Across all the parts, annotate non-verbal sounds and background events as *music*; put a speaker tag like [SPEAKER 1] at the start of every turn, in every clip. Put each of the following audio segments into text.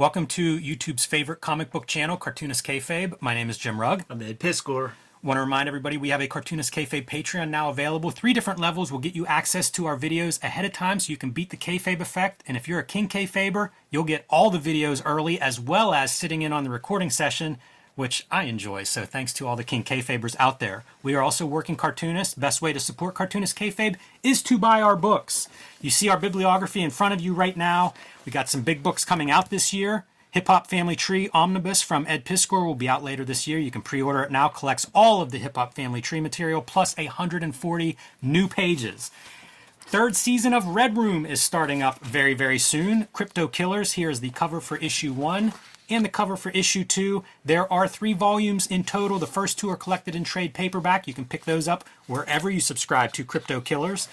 [SPEAKER 1] Welcome to YouTube's favorite comic book channel, Cartoonist Kayfabe. My name is Jim Rugg.
[SPEAKER 2] I'm Ed Piskor.
[SPEAKER 1] Want to remind everybody we have a Cartoonist Kayfabe Patreon now available. Three different levels will get you access to our videos ahead of time so you can beat the kayfabe effect. And if you're a King Kayfaber, you'll get all the videos early as well as sitting in on the recording session, which I enjoy. So thanks to all the King Kayfabers out there. We are also working cartoonists. Best way to support Cartoonist Kayfabe is to buy our books. You see our bibliography in front of you right now. We got some big books coming out this year. Hip Hop Family Tree Omnibus from Ed Piskor will be out later this year. You can pre order it now. Collects all of the Hip Hop Family Tree material plus 140 new pages. Third season of Red Room is starting up very, very soon. Crypto Killers, here is the cover for issue one and the cover for issue two. There are three volumes in total. The first two are collected in trade paperback. You can pick those up wherever you subscribe to Crypto Killers.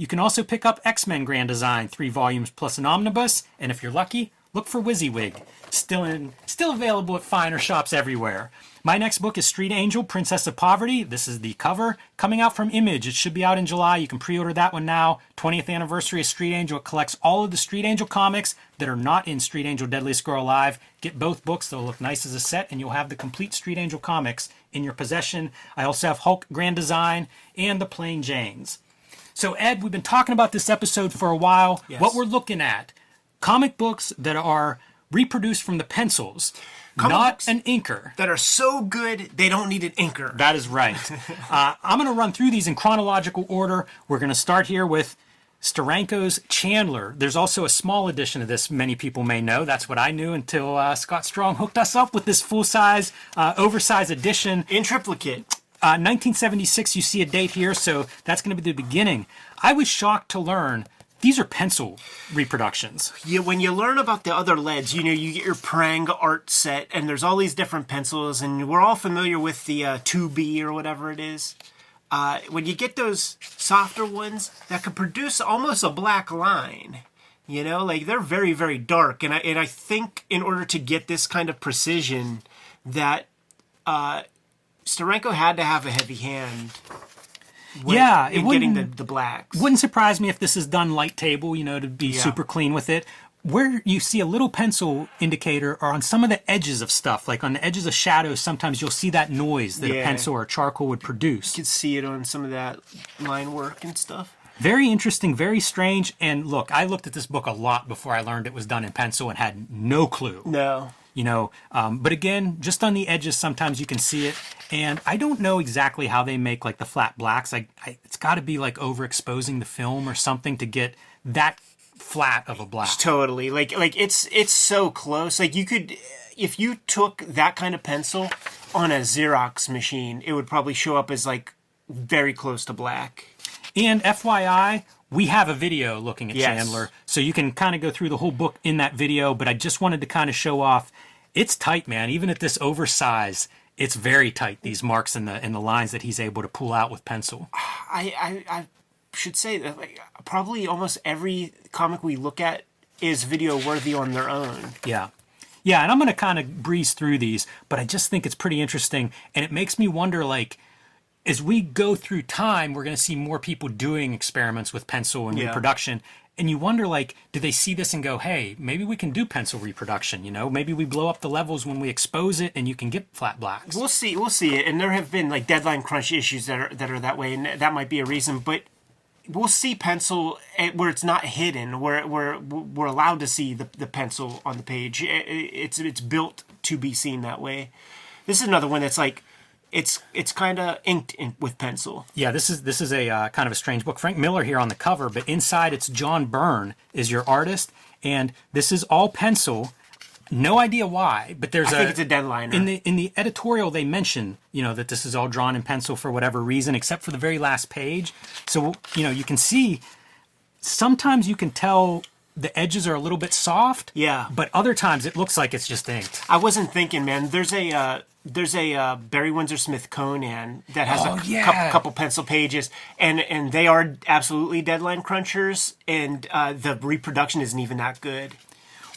[SPEAKER 1] You can also pick up X Men Grand Design, three volumes plus an omnibus. And if you're lucky, look for Wizzywig. Still in, still available at finer shops everywhere. My next book is Street Angel, Princess of Poverty. This is the cover coming out from Image. It should be out in July. You can pre-order that one now. 20th anniversary of Street Angel. It collects all of the Street Angel comics that are not in Street Angel Deadliest Girl Alive. Get both books. They'll look nice as a set, and you'll have the complete Street Angel comics in your possession. I also have Hulk Grand Design and the Plain Janes. So, Ed, we've been talking about this episode for a while.
[SPEAKER 2] Yes.
[SPEAKER 1] What we're looking at comic books that are reproduced from the pencils,
[SPEAKER 2] Comic
[SPEAKER 1] not an inker.
[SPEAKER 2] That are so good they don't need an inker.
[SPEAKER 1] That is right. *laughs* uh, I'm going to run through these in chronological order. We're going to start here with Steranko's Chandler. There's also a small edition of this, many people may know. That's what I knew until uh, Scott Strong hooked us up with this full size, uh, oversized edition.
[SPEAKER 2] In triplicate.
[SPEAKER 1] Uh, 1976, you see a date here, so that's going to be the beginning. I was shocked to learn these are pencil reproductions.
[SPEAKER 2] Yeah, when you learn about the other leads, you know, you get your Prang art set, and there's all these different pencils, and we're all familiar with the uh, 2B or whatever it is. Uh, when you get those softer ones that can produce almost a black line, you know, like they're very, very dark. And I, and I think in order to get this kind of precision, that uh, Steranko had to have a heavy hand. when-
[SPEAKER 1] Yeah, it
[SPEAKER 2] in getting the,
[SPEAKER 1] wouldn't-
[SPEAKER 2] the blacks.
[SPEAKER 1] Wouldn't surprise me if this is done light table, you know, to be
[SPEAKER 2] Yeah.
[SPEAKER 1] super clean with it. Where you see a little pencil indicator are on some of the edges of stuff, like on the edges of shadows, sometimes you'll see that noise that a pencil or charcoal would produce.
[SPEAKER 2] You could see it on some of that line work and stuff.
[SPEAKER 1] Very interesting, very strange. And look, I looked at this book a lot before I learned it was done in pencil and had no clue.
[SPEAKER 2] No.
[SPEAKER 1] You know um, but again just on the edges sometimes you can see it and i don't know exactly how they make like the flat blacks I, I it's got to be like overexposing the film or something to get that flat of a black
[SPEAKER 2] Totally. Like like it's it's so close. Like you could if you took that kind of pencil on a Xerox machine, it would probably show up as like very close to black.
[SPEAKER 1] and fyi we have a video looking at
[SPEAKER 2] Yes.
[SPEAKER 1] chandler so you can kind of go through the whole book in that video but i just wanted to kind of show off it's tight man even at this oversize it's very tight these marks and the and the lines that he's able to pull out with pencil
[SPEAKER 2] I I, I should say that like probably almost every comic we look at is video worthy on their own.
[SPEAKER 1] Yeah. Yeah, and I'm going to kind of breeze through these, but I just think it's pretty interesting. And it makes me wonder like, as we go through time, we're going to see more people doing experiments with pencil and
[SPEAKER 2] Yeah.
[SPEAKER 1] reproduction. And you wonder, like, do they see this and go, hey, maybe we can do pencil reproduction? You know, maybe we blow up the levels when we expose it and you can get flat blacks.
[SPEAKER 2] We'll see. We'll see it. And there have been like deadline crunch issues that are that are that way, and that might be a reason. But we'll see pencil eh, where it's not hidden, where we're allowed to see the, the pencil on the page. Eh, eh, It's it's built to be seen that way. This is another one that's like it's it's kind of inked in, with pencil.
[SPEAKER 1] Yeah, this is this is a uh, kind of a strange book. Frank Miller here on the cover, but inside it's John Byrne is your artist, and this is all pencil. No idea why, but there's
[SPEAKER 2] I
[SPEAKER 1] a
[SPEAKER 2] think it's a deadline.
[SPEAKER 1] in the in the editorial they mention you know that this is all drawn in pencil for whatever reason, except for the very last page. So you know you can see sometimes you can tell the edges are a little bit soft.
[SPEAKER 2] Yeah.
[SPEAKER 1] but other times it looks like it's just inked.
[SPEAKER 2] I wasn't thinking, man. There's a uh, there's a uh, Barry Windsor Smith Conan that has
[SPEAKER 1] Oh,
[SPEAKER 2] a
[SPEAKER 1] yeah.
[SPEAKER 2] couple, couple pencil pages, and and they are absolutely deadline crunchers, and uh, the reproduction isn't even that good.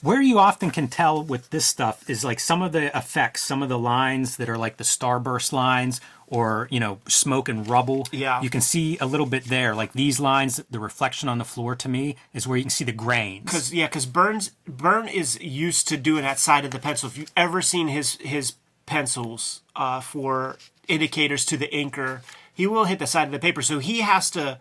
[SPEAKER 1] Where you often can tell with this stuff is like some of the effects, some of the lines that are like the starburst lines, or you know smoke and rubble.
[SPEAKER 2] Yeah.
[SPEAKER 1] you can see a little bit there. Like these lines, the reflection on the floor to me is where you can see the grains.
[SPEAKER 2] Because yeah, because Byrne's Byrne is used to doing that side of the pencil. If you've ever seen his his pencils uh, for indicators to the inker, he will hit the side of the paper. So he has to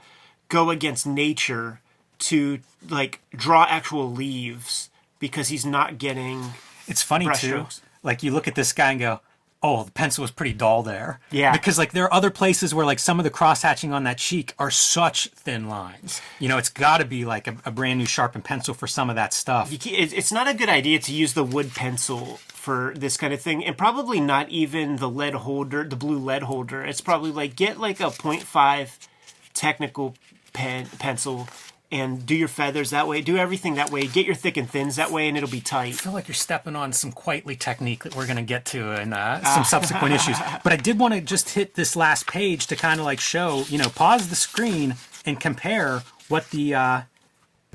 [SPEAKER 2] go against nature to like draw actual leaves because he's not getting.
[SPEAKER 1] It's funny too.
[SPEAKER 2] strokes.
[SPEAKER 1] Like you look at this guy and go, "Oh, the pencil was pretty dull there."
[SPEAKER 2] Yeah.
[SPEAKER 1] Because like there are other places where like some of the cross hatching on that cheek are such thin lines. You know, it's got to be like a, a brand new sharpened pencil for some of that stuff.
[SPEAKER 2] You can't, it's not a good idea to use the wood pencil for this kind of thing, and probably not even the lead holder, the blue lead holder. It's probably like get like a 0.5 technical pen pencil and do your feathers that way. Do everything that way. Get your thick and thins that way, and it'll be tight.
[SPEAKER 1] I feel like you're stepping on some quitely technique that we're going to get to in uh, *laughs* some subsequent issues. But I did want to just hit this last page to kind of like show, you know, pause the screen and compare what the uh,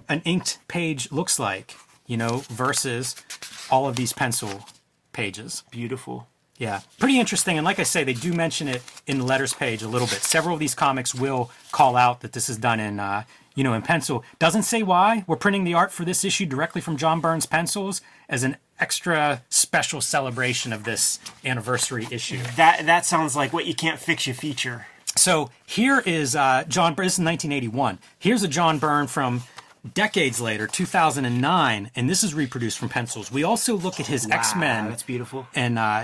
[SPEAKER 1] an inked page looks like, you know, versus all of these pencil pages.
[SPEAKER 2] Beautiful.
[SPEAKER 1] Yeah, pretty interesting. And like I say, they do mention it in the letters page a little bit. Several of these comics will call out that this is done in, uh, you know, in pencil. Doesn't say why. We're printing the art for this issue directly from John Byrne's pencils as an extra special celebration of this anniversary issue.
[SPEAKER 2] That that sounds like what you can't fix you feature.
[SPEAKER 1] So here is uh, John. This is 1981. Here's a John Byrne from decades later, 2009, and this is reproduced from pencils. We also look at his X Men.
[SPEAKER 2] Wow, that's beautiful.
[SPEAKER 1] and uh,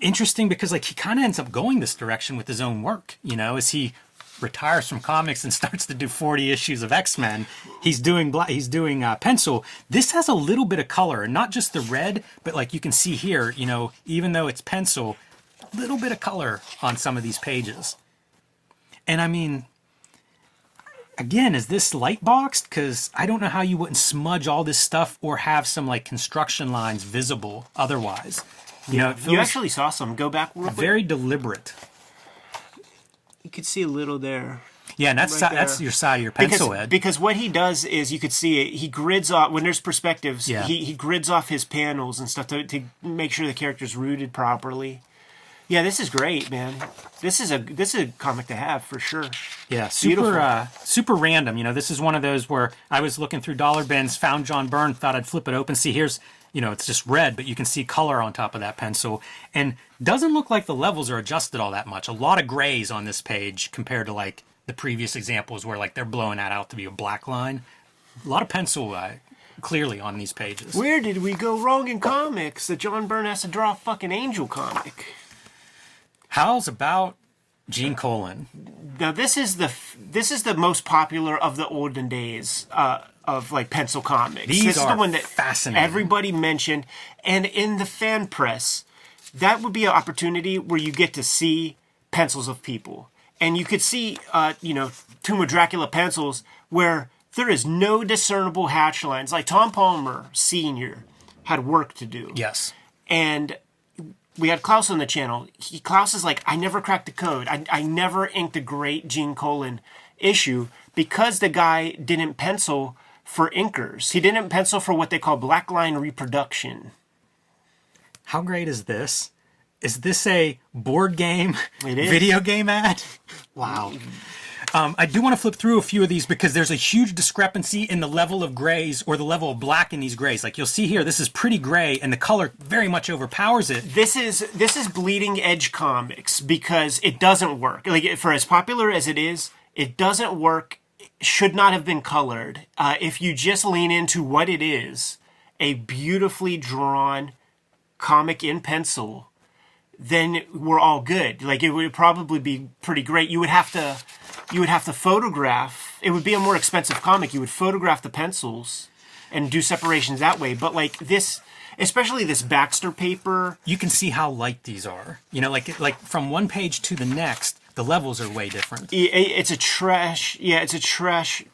[SPEAKER 1] interesting because like he kind of ends up going this direction with his own work. You know, as he retires from comics and *laughs* starts to do 40 issues of X-Men, he's doing bla- he's doing uh, pencil. This has a little bit of color, and not just the red, but like you can see here. You know, even though it's pencil, a little bit of color on some of these pages. And I mean. Again, is this light boxed? Because I don't know how you wouldn't smudge all this stuff or have some like construction lines visible otherwise. You know,
[SPEAKER 2] You actually saw some. Go back real quick.
[SPEAKER 1] very deliberate.
[SPEAKER 2] You could see a little there.
[SPEAKER 1] Yeah, and that's
[SPEAKER 2] Right
[SPEAKER 1] si- that's your side of your
[SPEAKER 2] because,
[SPEAKER 1] pencil head.
[SPEAKER 2] because what he does is you could see it he grids off when there's perspectives
[SPEAKER 1] Yeah.
[SPEAKER 2] he, he grids off his panels and stuff to, to make sure the character's rooted properly yeah this is great man this is a this is a comic to have for sure
[SPEAKER 1] yeah, super uh, super random. You know, this is one of those where I was looking through dollar bins, found John Byrne, thought I'd flip it open, see here's you know it's just red, but you can see color on top of that pencil, and doesn't look like the levels are adjusted all that much. A lot of grays on this page compared to like the previous examples where like they're blowing that out to be a black line. A lot of pencil uh, clearly on these pages.
[SPEAKER 2] where did we go wrong in comics that john byrne has to draw a fucking angel comic
[SPEAKER 1] How's about Gene Colan?
[SPEAKER 2] now this is the f- this is the most popular of the olden days uh, of like pencil comics.
[SPEAKER 1] These
[SPEAKER 2] this is the one that
[SPEAKER 1] fascinating.
[SPEAKER 2] everybody mentioned, and in the fan press, that would be an opportunity where you get to see pencils of people, and you could see, uh, you know, Tomb of Dracula pencils where there is no discernible hatch lines. Like Tom Palmer Senior had work to do
[SPEAKER 1] Yes.
[SPEAKER 2] and we had Klaus on the channel. He Klaus is like, I never cracked the code. I, I never inked a great Gene Colan issue because the guy didn't pencil for inkers. He didn't pencil for what they call black line reproduction.
[SPEAKER 1] How great is this? Is this a board game, video game ad? Wow. Um, I do want to flip through a few of these because there's a huge discrepancy in the level of grays or the level of black in these grays. Like you'll see here, this is pretty gray, and the color very much overpowers it.
[SPEAKER 2] This is this is bleeding edge comics because it doesn't work. Like for as popular as it is, it doesn't work. Should not have been colored. Uh, if you just lean into what it is, a beautifully drawn comic in pencil, then we're all good. Like it would probably be pretty great. You would have to you would have to photograph. It would be a more expensive comic. You would photograph the pencils and do separations that way. But like this, especially this Baxter paper,
[SPEAKER 1] You can see how light these are. You know, like like from one page to the next, the levels are way different.
[SPEAKER 2] it's a trash. Yeah, it's a trash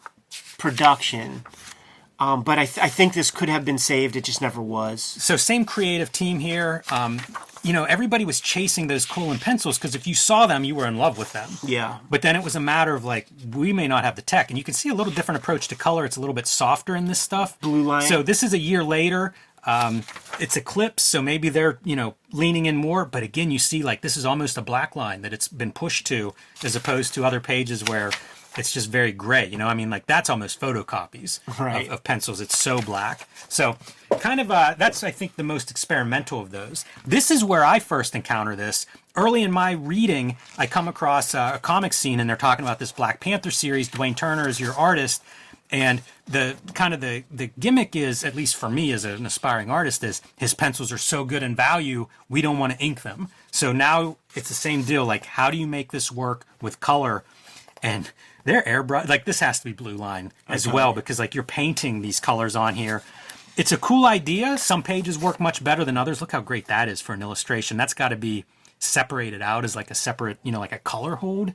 [SPEAKER 2] production. Um, but I, th- I think this could have been saved. It just never was.
[SPEAKER 1] so same creative team here. Um, you know, everybody was chasing those Colan pencils because if you saw them, you were in love with them.
[SPEAKER 2] Yeah.
[SPEAKER 1] But then it was a matter of like, we may not have the tech. And you can see a little different approach to color. It's a little bit softer in this stuff.
[SPEAKER 2] Blue line.
[SPEAKER 1] So this is a year later. Um, it's eclipse, so maybe they're you know leaning in more. But again, you see like this is almost a black line that it's been pushed to, as opposed to other pages where it's just very gray. You know, I mean, like that's almost photocopies
[SPEAKER 2] Right.
[SPEAKER 1] of, of pencils. It's so black. So kind of uh, that's I think the most experimental of those. This is where I first encounter this. Early in my reading, I come across uh, a comic scene, and they're talking about this Black Panther series. Dwayne Turner is your artist, and the kind of the the gimmick is, at least for me as an aspiring artist, is his pencils are so good in value, we don't want to ink them. So now it's the same deal. Like, how do you make this work with color? and they're airbrush like this has to be blue line as well because like you're painting these colors on here it's a cool idea some pages work much better than others look how great that is for an illustration that's got to be separated out as like a separate you know like a color hold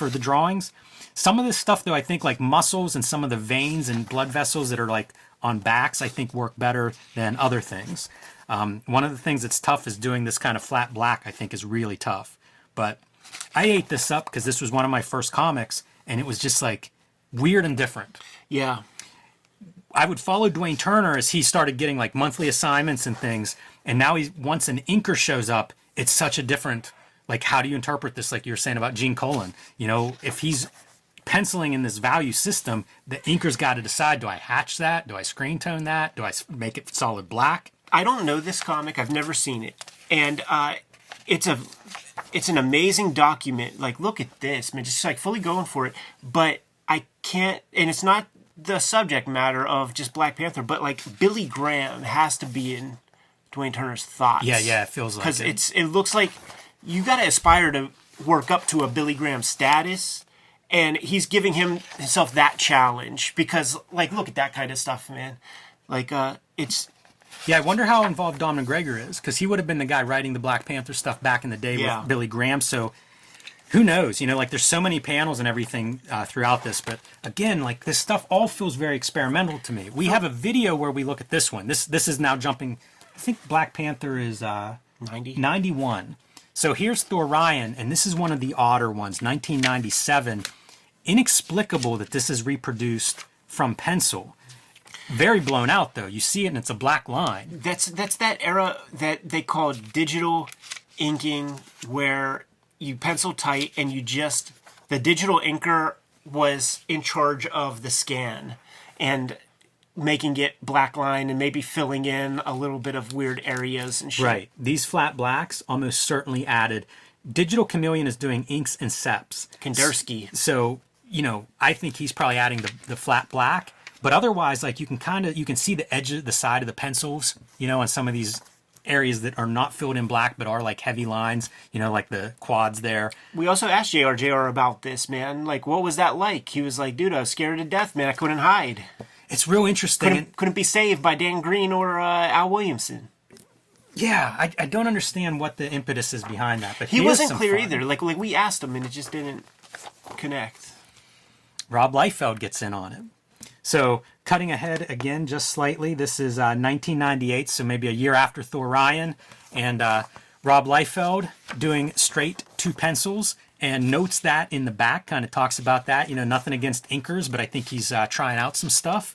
[SPEAKER 1] for the drawings some of this stuff though i think like muscles and some of the veins and blood vessels that are like on backs i think work better than other things um, one of the things that's tough is doing this kind of flat black i think is really tough but I ate this up because this was one of my first comics, and it was just like weird and different.
[SPEAKER 2] Yeah.
[SPEAKER 1] I would follow Dwayne Turner as he started getting like monthly assignments and things, and now he's once an inker shows up, it's such a different. Like, how do you interpret this? Like you were saying about Gene Colan, you know, if he's penciling in this value system, the inker's got to decide: do I hatch that? Do I screen tone that? Do i make it solid black?
[SPEAKER 2] I don't know this comic. I've never seen it, and uh, it's a it's an amazing document. Like, look at this, man. Just like fully going for it. But I can't, and it's not the subject matter of just Black Panther, but like Billy Graham has to be in Dwayne Turner's thoughts.
[SPEAKER 1] Yeah, yeah, it feels like
[SPEAKER 2] because
[SPEAKER 1] it.
[SPEAKER 2] it's it looks like you got to aspire to work up to a Billy Graham status. And he's giving him himself that challenge because, like, look at that kind of stuff, man. Like, uh, it's
[SPEAKER 1] Yeah, I wonder how involved Don McGregor is because he would have been the guy writing the Black Panther stuff back in the day
[SPEAKER 2] Yeah.
[SPEAKER 1] with Billy Graham. So who knows? You know, like there's so many panels and everything uh, throughout this, but again, like this stuff all feels very experimental to me. We have a video where we look at this one. This this is now jumping. I think Black Panther is uh,
[SPEAKER 2] 90.
[SPEAKER 1] 91. So here's Thor Ryan, and this is one of the odder ones, 1997. Inexplicable that this is reproduced from pencil. Very blown out though. You see it and it's a black line.
[SPEAKER 2] That's that's that era that they call digital inking, where you pencil tight and you just the digital inker was in charge of the scan and making it black line and maybe filling in a little bit of weird areas and shit.
[SPEAKER 1] Right. These flat blacks almost certainly added. Digital Chameleon is doing inks and seps.
[SPEAKER 2] Kindzierski.
[SPEAKER 1] So, you know, I think he's probably adding the, the flat black. But otherwise, like you can kind of you can see the edge of the side of the pencils, you know, on some of these areas that are not filled in black but are like heavy lines, you know, like the quads there.
[SPEAKER 2] We also asked JR JR about this, man. Like, what was that like? He was like, dude, I was scared to death, man. I couldn't hide.
[SPEAKER 1] It's real interesting.
[SPEAKER 2] Couldn't, couldn't be saved by Dan Green or uh, Al Williamson.
[SPEAKER 1] yeah, I, I don't understand what the impetus is behind that, but
[SPEAKER 2] He
[SPEAKER 1] is
[SPEAKER 2] wasn't clear
[SPEAKER 1] fun.
[SPEAKER 2] either. Like, like we asked him and it just didn't connect.
[SPEAKER 1] Rob Liefeld gets in on it. So, cutting ahead again just slightly, this is uh, 1998, so maybe a year after Thor Ryan, and uh, Rob Liefeld doing straight two pencils and notes that in the back, kind of talks about that. You know, nothing against inkers, but I think he's uh, trying out some stuff.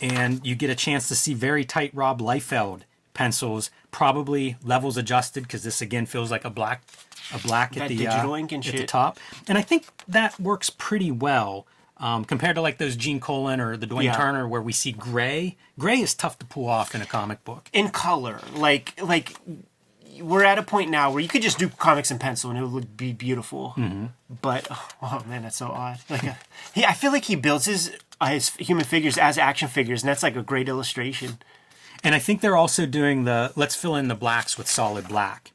[SPEAKER 1] And you get a chance to see very tight Rob Liefeld pencils, probably levels adjusted because this again feels like a black, a black at the
[SPEAKER 2] digital
[SPEAKER 1] uh,
[SPEAKER 2] ink and
[SPEAKER 1] at the top. And I think that works pretty well um, compared to like those Gene Colan or the Dwayne
[SPEAKER 2] Yeah.
[SPEAKER 1] Turner where we see gray. Gray is tough to pull off in a comic book.
[SPEAKER 2] In color, like, like we're at a point now where you could just do comics in pencil and it would be beautiful.
[SPEAKER 1] Mm-hmm.
[SPEAKER 2] But oh man, that's so odd. Like, uh, he, I feel like he builds his uh, his human figures as action figures, and that's like a great illustration.
[SPEAKER 1] And I think they're also doing the let's fill in the blacks with solid black.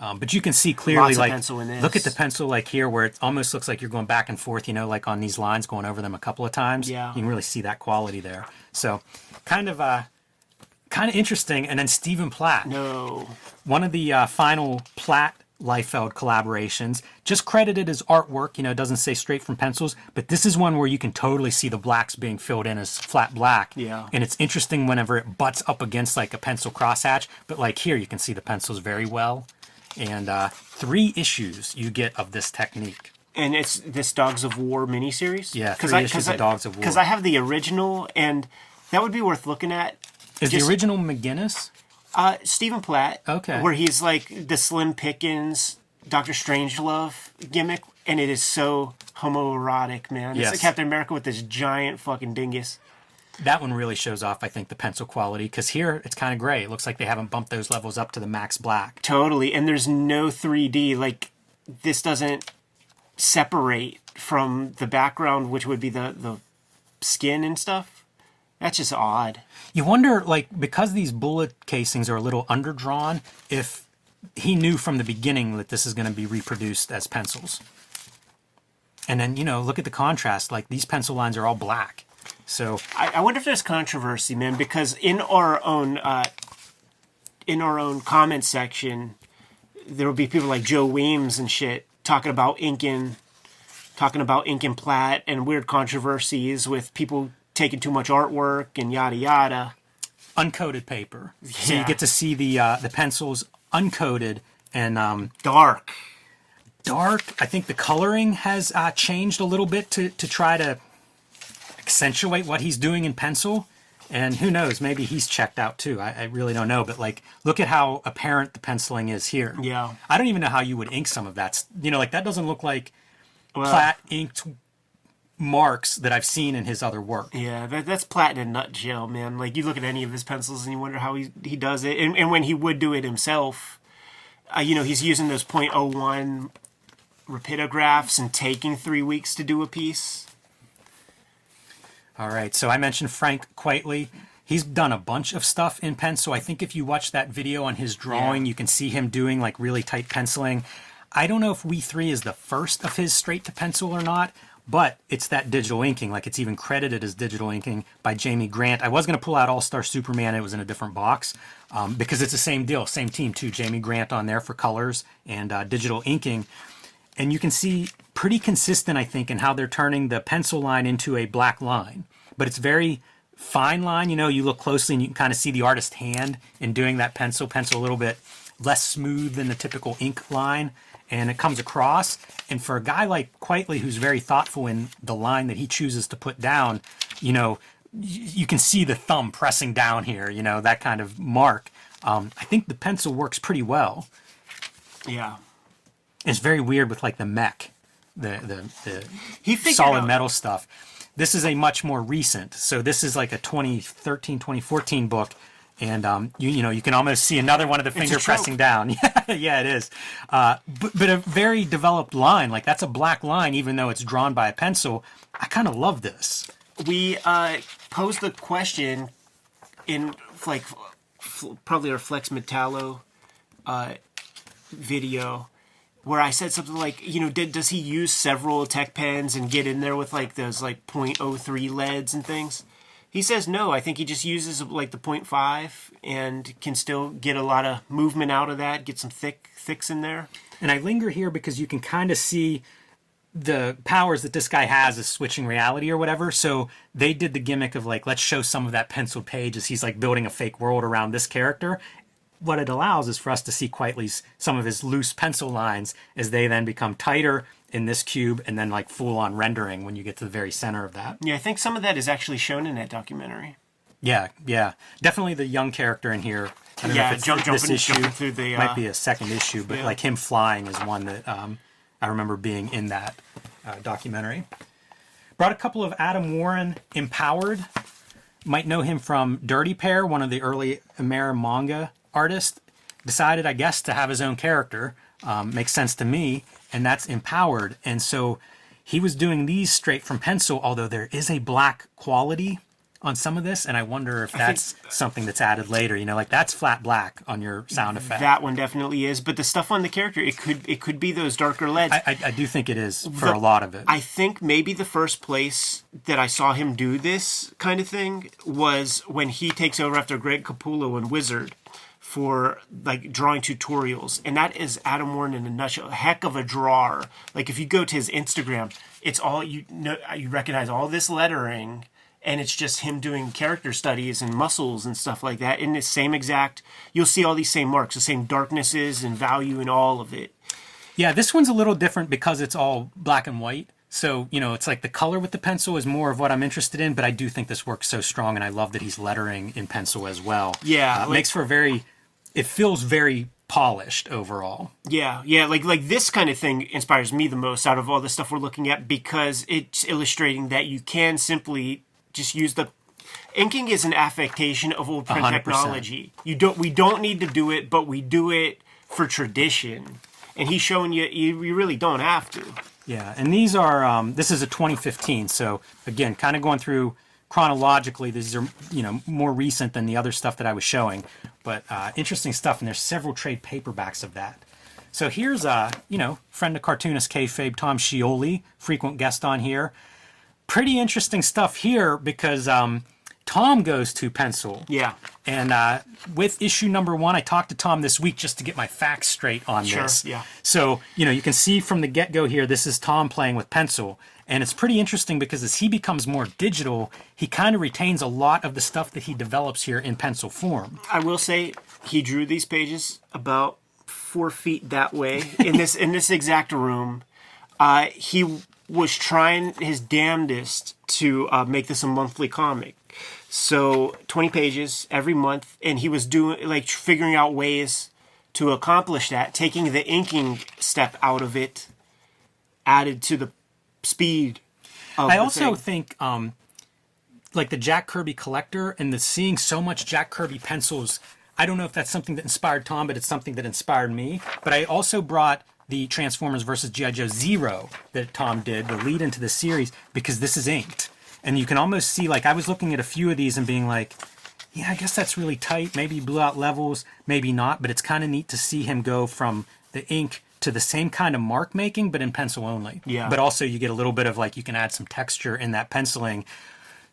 [SPEAKER 1] Um, but you can see clearly, like,
[SPEAKER 2] pencil in this.
[SPEAKER 1] look at the pencil, like here, where it almost looks like you're going back and forth. You know, like on these lines, going over them a couple of times.
[SPEAKER 2] Yeah.
[SPEAKER 1] you can really see that quality there. So, kind of, uh, kind of interesting. And then Stephen Platt,
[SPEAKER 2] No,
[SPEAKER 1] one of the uh, final Platt Liefeld collaborations, just credited as artwork. You know, it doesn't say straight from pencils, but this is one where you can totally see the blacks being filled in as flat black.
[SPEAKER 2] Yeah.
[SPEAKER 1] And it's interesting whenever it butts up against like a pencil crosshatch, but like here you can see the pencils very well. And uh, three issues you get of this technique.
[SPEAKER 2] and it's this Dogs of War miniseries.
[SPEAKER 1] Yeah, three
[SPEAKER 2] I
[SPEAKER 1] issues of
[SPEAKER 2] I,
[SPEAKER 1] Dogs of War.
[SPEAKER 2] because I have the original, and that would be worth looking at
[SPEAKER 1] Is
[SPEAKER 2] Just-
[SPEAKER 1] the original McGinnis?
[SPEAKER 2] Uh, Stephen Platt.
[SPEAKER 1] Okay.
[SPEAKER 2] Where he's like the Slim Pickens, Doctor Strangelove gimmick, and it is so homoerotic, man. It's
[SPEAKER 1] Yes.
[SPEAKER 2] like Captain America with this giant fucking dingus.
[SPEAKER 1] That one really shows off, I think, the pencil quality because here it's kind of gray. It looks like they haven't bumped those levels up to the max black.
[SPEAKER 2] Totally. And there's no 3D. Like, this doesn't separate from the background, which would be the, the skin and stuff. That's just odd.
[SPEAKER 1] You wonder, like, because these bullet casings are a little underdrawn, if he knew from the beginning that this is going to be reproduced as pencils. And then, you know, look at the contrast. Like, these pencil lines are all black. So,
[SPEAKER 2] I, I wonder if there's controversy, man, because in our own uh, in our own comment section, there will be people like Joe Weems and shit talking about inking, talking about ink and Platt and weird controversies with people taking too much artwork and yada yada.
[SPEAKER 1] uncoated paper. So you get to see the uh, the pencils uncoated and um,
[SPEAKER 2] Dark.
[SPEAKER 1] dark. I think the coloring has uh, changed a little bit to, to try to accentuate what he's doing in pencil. And who knows, maybe he's checked out too. I, I really don't know. But like, look at how apparent the penciling is here.
[SPEAKER 2] Yeah.
[SPEAKER 1] I don't even know how you would ink some of that. You know, like that doesn't look like
[SPEAKER 2] Well,
[SPEAKER 1] Platt inked marks that I've seen in his other work.
[SPEAKER 2] Yeah, that, that's Platt in a nutshell, man. Like you look at any of his pencils and you wonder how he he does it, and, and when he would do it himself, uh, you know, he's using those .01 rapidographs and taking three weeks to do a piece.
[SPEAKER 1] All right. So I mentioned Frank Quitely. He's done a bunch of stuff in pen, so I think if you watch that video on his drawing,
[SPEAKER 2] Yeah.
[SPEAKER 1] you can see him doing like really tight penciling. I don't know if WE3 is the first of his straight to pencil or not, but it's that digital inking. Like it's even credited as digital inking by Jamie Grant. I was going to pull out All Star Superman. It was in a different box um, because it's the same deal, same team too. Jamie Grant on there for colors and uh, digital inking and you can see pretty consistent i think in how they're turning the pencil line into a black line but it's very fine line you know you look closely and you can kind of see the artist hand in doing that pencil pencil a little bit less smooth than the typical ink line and it comes across and for a guy like Quitely who's very thoughtful in the line that he chooses to put down you know y- you can see the thumb pressing down here you know that kind of mark um, i think the pencil works pretty well
[SPEAKER 2] Yeah,
[SPEAKER 1] it's very weird with like the mech, the the, the
[SPEAKER 2] he
[SPEAKER 1] solid
[SPEAKER 2] out,
[SPEAKER 1] metal stuff. This is a much more recent. So this is like a 2013, 2014 book. And um, you you know you can almost see another one of the finger pressing down. Yeah, *laughs* yeah, it is. Uh, but, but a very developed line. Like that's a black line, even though it's drawn by a pencil. I kind of love this.
[SPEAKER 2] We uh, posed the question in like f- probably our Flex Mentallo uh, video where I said something like, you know, did, does he use several tech pens and get in there with like those like .03 leads and things? He says no. I think he just uses like the .5 and can still get a lot of movement out of that. Get some thick thicks in there.
[SPEAKER 1] And I linger here because you can kind of see the powers that this guy has is switching reality or whatever. So they did the gimmick of like, let's show some of that penciled page as he's like building a fake world around this character. What it allows is for us to see Quitely's some of his loose pencil lines as they then become tighter in this cube and then like full on rendering when you get to the very center of that.
[SPEAKER 2] Yeah, I think some of that is actually shown in that documentary.
[SPEAKER 1] Yeah, yeah. Definitely the young character in here. I don't know
[SPEAKER 2] Yeah,
[SPEAKER 1] if it's
[SPEAKER 2] jump-
[SPEAKER 1] this
[SPEAKER 2] jumping-
[SPEAKER 1] issue.
[SPEAKER 2] jumping through the,
[SPEAKER 1] might
[SPEAKER 2] uh,
[SPEAKER 1] be a second issue, but
[SPEAKER 2] yeah.
[SPEAKER 1] like him flying is one that um, I remember being in that uh, documentary. Brought a couple of Adam Warren empowered. Might know him from Dirty Pair, one of the early Amerimanga artists. Decided, I guess, to have his own character. Um, makes sense to me, and that's empowered. And so he was doing these straight from pencil, although there is a black quality on some of this, and I wonder if that's something that's added later. You know, like that's flat black on your sound effect.
[SPEAKER 2] That one definitely is, but the stuff on the character, it could it could be those darker leads.
[SPEAKER 1] I, I, I do think it is for
[SPEAKER 2] The-
[SPEAKER 1] a lot of it.
[SPEAKER 2] I think maybe the first place that I saw him do this kind of thing was when he takes over after Greg Capullo and Wizard for like drawing tutorials, and that is Adam Warren in a nutshell. A heck of a drawer. Like if you go to his Instagram, it's all you know. You recognize all this lettering. And it's just him doing character studies and muscles and stuff like that. In the same exact, you'll see all these same marks, the same darknesses and value and all of it.
[SPEAKER 1] Yeah, this one's a little different because it's all black and white. So, you know, it's like the color with the pencil is more of what I'm interested in, but I do think this works so strong and I love that he's lettering in pencil as well.
[SPEAKER 2] Yeah,
[SPEAKER 1] Uh, it
[SPEAKER 2] like-
[SPEAKER 1] makes for a very, it feels very polished overall.
[SPEAKER 2] Yeah, yeah, like like this kind of thing inspires me the most out of all the stuff we're looking at because it's illustrating that you can simply just use the inking is an affectation of old print
[SPEAKER 1] 100%.
[SPEAKER 2] technology. You don't we don't need to do it, but we do it for tradition. And he's showing you you, you really don't have to.
[SPEAKER 1] Yeah, and these are um, this is a 2015. So again, kind of going through chronologically. These are you know more recent than the other stuff that I was showing, but uh, interesting stuff. And there's several trade paperbacks of that. So here's a you know friend of cartoonist kayfabe Tom Scioli, frequent guest on here. Pretty interesting stuff here because um, Tom goes to pencil.
[SPEAKER 2] Yeah.
[SPEAKER 1] And uh, with issue number one, I talked to Tom this week just to get my facts straight on
[SPEAKER 2] Sure,
[SPEAKER 1] this.
[SPEAKER 2] yeah.
[SPEAKER 1] So, you know, you can see from the get go here, this is Tom playing with pencil. And it's pretty interesting because as he becomes more digital, he kind of retains a lot of the stuff that he develops here in pencil form.
[SPEAKER 2] I will say he drew these pages about four feet that way *laughs* in this in this exact room. Uh, he was trying his damnedest to uh, make this a monthly comic. So twenty pages every month, and he was doing like figuring out ways to accomplish that, taking the inking step out of it, added to the speed.
[SPEAKER 1] I also
[SPEAKER 2] thing.
[SPEAKER 1] think, um, like the Jack Kirby collector and the seeing so much Jack Kirby pencils. I don't know if that's something that inspired Tom, but it's something that inspired me. But I also brought the Transformers versus GI Joe Zero that Tom did, the lead into the series, because this is inked, and you can almost see. Like I was looking at a few of these and being like, yeah, I guess that's really tight. Maybe he blew out levels, maybe not. But it's kind of neat to see him go from the ink to the same kind of mark making, but in pencil only.
[SPEAKER 2] Yeah.
[SPEAKER 1] But also you get a little bit of like you can add some texture in that penciling.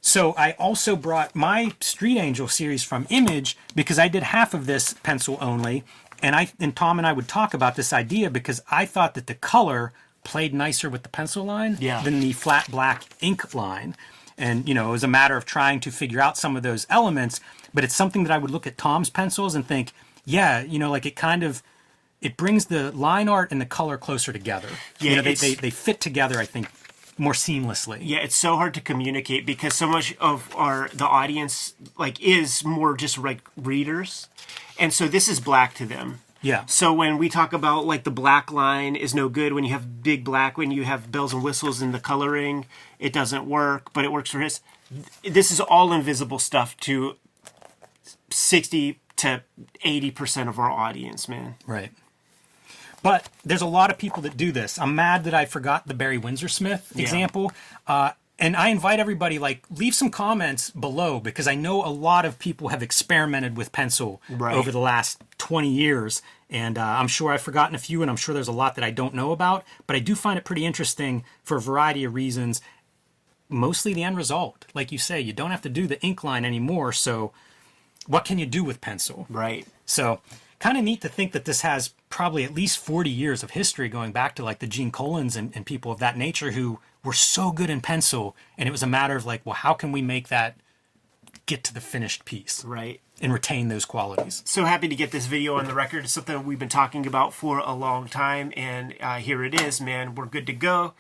[SPEAKER 1] So I also brought my Street Angel series from Image because I did half of this pencil only, and I and Tom and I would talk about this idea because I thought that the color played nicer with the pencil line
[SPEAKER 2] Yeah.
[SPEAKER 1] than the flat black ink line. And you know, it was a matter of trying to figure out some of those elements, but it's something that I would look at Tom's pencils and think, yeah, you know, like it kind of it brings the line art and the color closer together.
[SPEAKER 2] Yeah,
[SPEAKER 1] you know, they, they, they fit together, I think, more seamlessly.
[SPEAKER 2] Yeah, it's so hard to communicate because so much of our the audience like is more just like readers, and so this is black to them.
[SPEAKER 1] Yeah.
[SPEAKER 2] So when we talk about like the black line is no good when you have big black when you have bells and whistles in the coloring, it doesn't work, but it works for his. This is all invisible stuff to sixty to eighty percent of our audience, man.
[SPEAKER 1] Right. But there's a lot of people that do this. I'm mad that I forgot the Barry Windsor Smith example. Uh, and I invite everybody, like, leave some comments below because I know a lot of people have experimented with pencil
[SPEAKER 2] Right.
[SPEAKER 1] over the last 20 years. And uh, I'm sure I've forgotten a few, and I'm sure there's a lot that I don't know about. But I do find it pretty interesting for a variety of reasons. Mostly the end result. Like you say, you don't have to do the ink line anymore. So, what can you do with pencil?
[SPEAKER 2] Right.
[SPEAKER 1] So, kind of neat to think that this has probably at least 40 years of history going back to like the Gene Colans and, and people of that nature who were so good in pencil. And it was a matter of like, well, how can we make that get to the finished piece
[SPEAKER 2] Right.
[SPEAKER 1] and retain those qualities?
[SPEAKER 2] so happy to get this video on the record. It's something we've been talking about for a long time, and uh, here it is, man. We're good to go.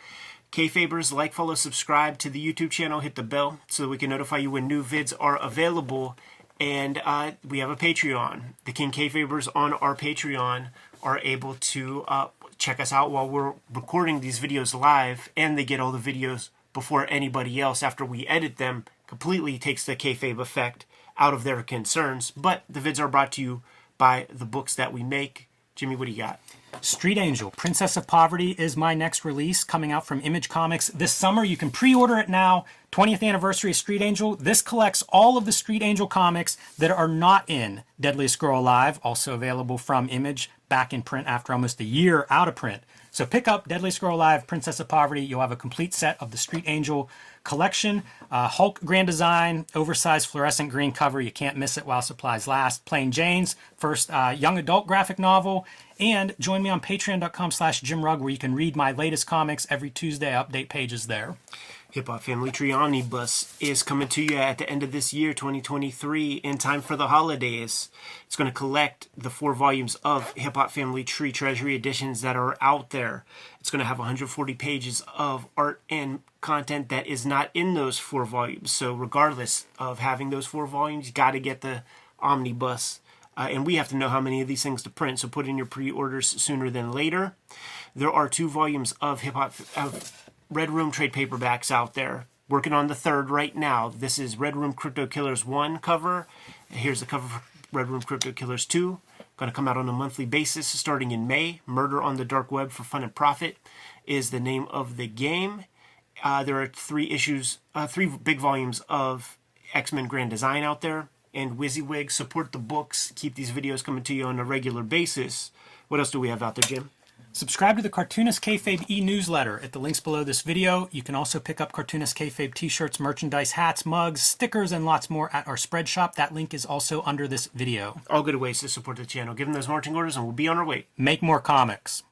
[SPEAKER 2] Kayfabers, like, follow, subscribe to the YouTube channel, hit the bell so that we can notify you when new vids are available. And uh, we have a Patreon. The King Kayfabers on our Patreon are able to uh, check us out while we're recording these videos live, and they get all the videos before anybody else after we edit them. Completely takes the kayfabe effect out of their concerns. But the vids are brought to you by the books that we make. Jimmy, what do you got?
[SPEAKER 1] Street Angel, Princess of Poverty is my next release coming out from Image Comics this summer. You can pre order it now. 20th anniversary of Street Angel. This collects all of the Street Angel comics that are not in Deadliest Girl Alive, also available from Image, back in print after almost a year out of print. So pick up Deadly Girl Live, Princess of Poverty. You'll have a complete set of the Street Angel collection. Uh, Hulk Grand Design, oversized fluorescent green cover. You can't miss it while supplies last. Plain Jane's first uh, young adult graphic novel. And join me on patreon.com slash Jim Rugg where you can read my latest comics every Tuesday. Update pages there.
[SPEAKER 2] Hip Hop Family Tree Omnibus is coming to you at the end of this year, 2023, in time for the holidays. It's going to collect the four volumes of Hip Hop Family Tree Treasury editions that are out there. It's going to have 140 pages of art and content that is not in those four volumes. So, regardless of having those four volumes, you got to get the omnibus. Uh, and we have to know how many of these things to print, so put in your pre-orders sooner than later. There are two volumes of hip hop Red Room trade paperbacks out there. Working on the third right now. This is Red Room Crypto Killers 1 cover. Here's the cover for Red Room Crypto Killers 2. Going to come out on a monthly basis starting in May. Murder on the Dark Web for Fun and Profit is the name of the game. Uh, there are three issues, uh, three big volumes of X Men Grand Design out there. And Wizzywig, support the books. Keep these videos coming to you on a regular basis. What else do we have out there, Jim?
[SPEAKER 1] Subscribe to the Cartoonist Kayfabe e-newsletter at the links below this video. You can also pick up Cartoonist Kayfabe t-shirts, merchandise, hats, mugs, stickers, and lots more at our spread shop. That link is also under this video.
[SPEAKER 2] All good ways to support the channel. Give them those marching orders and we'll be on our way.
[SPEAKER 1] Make more comics.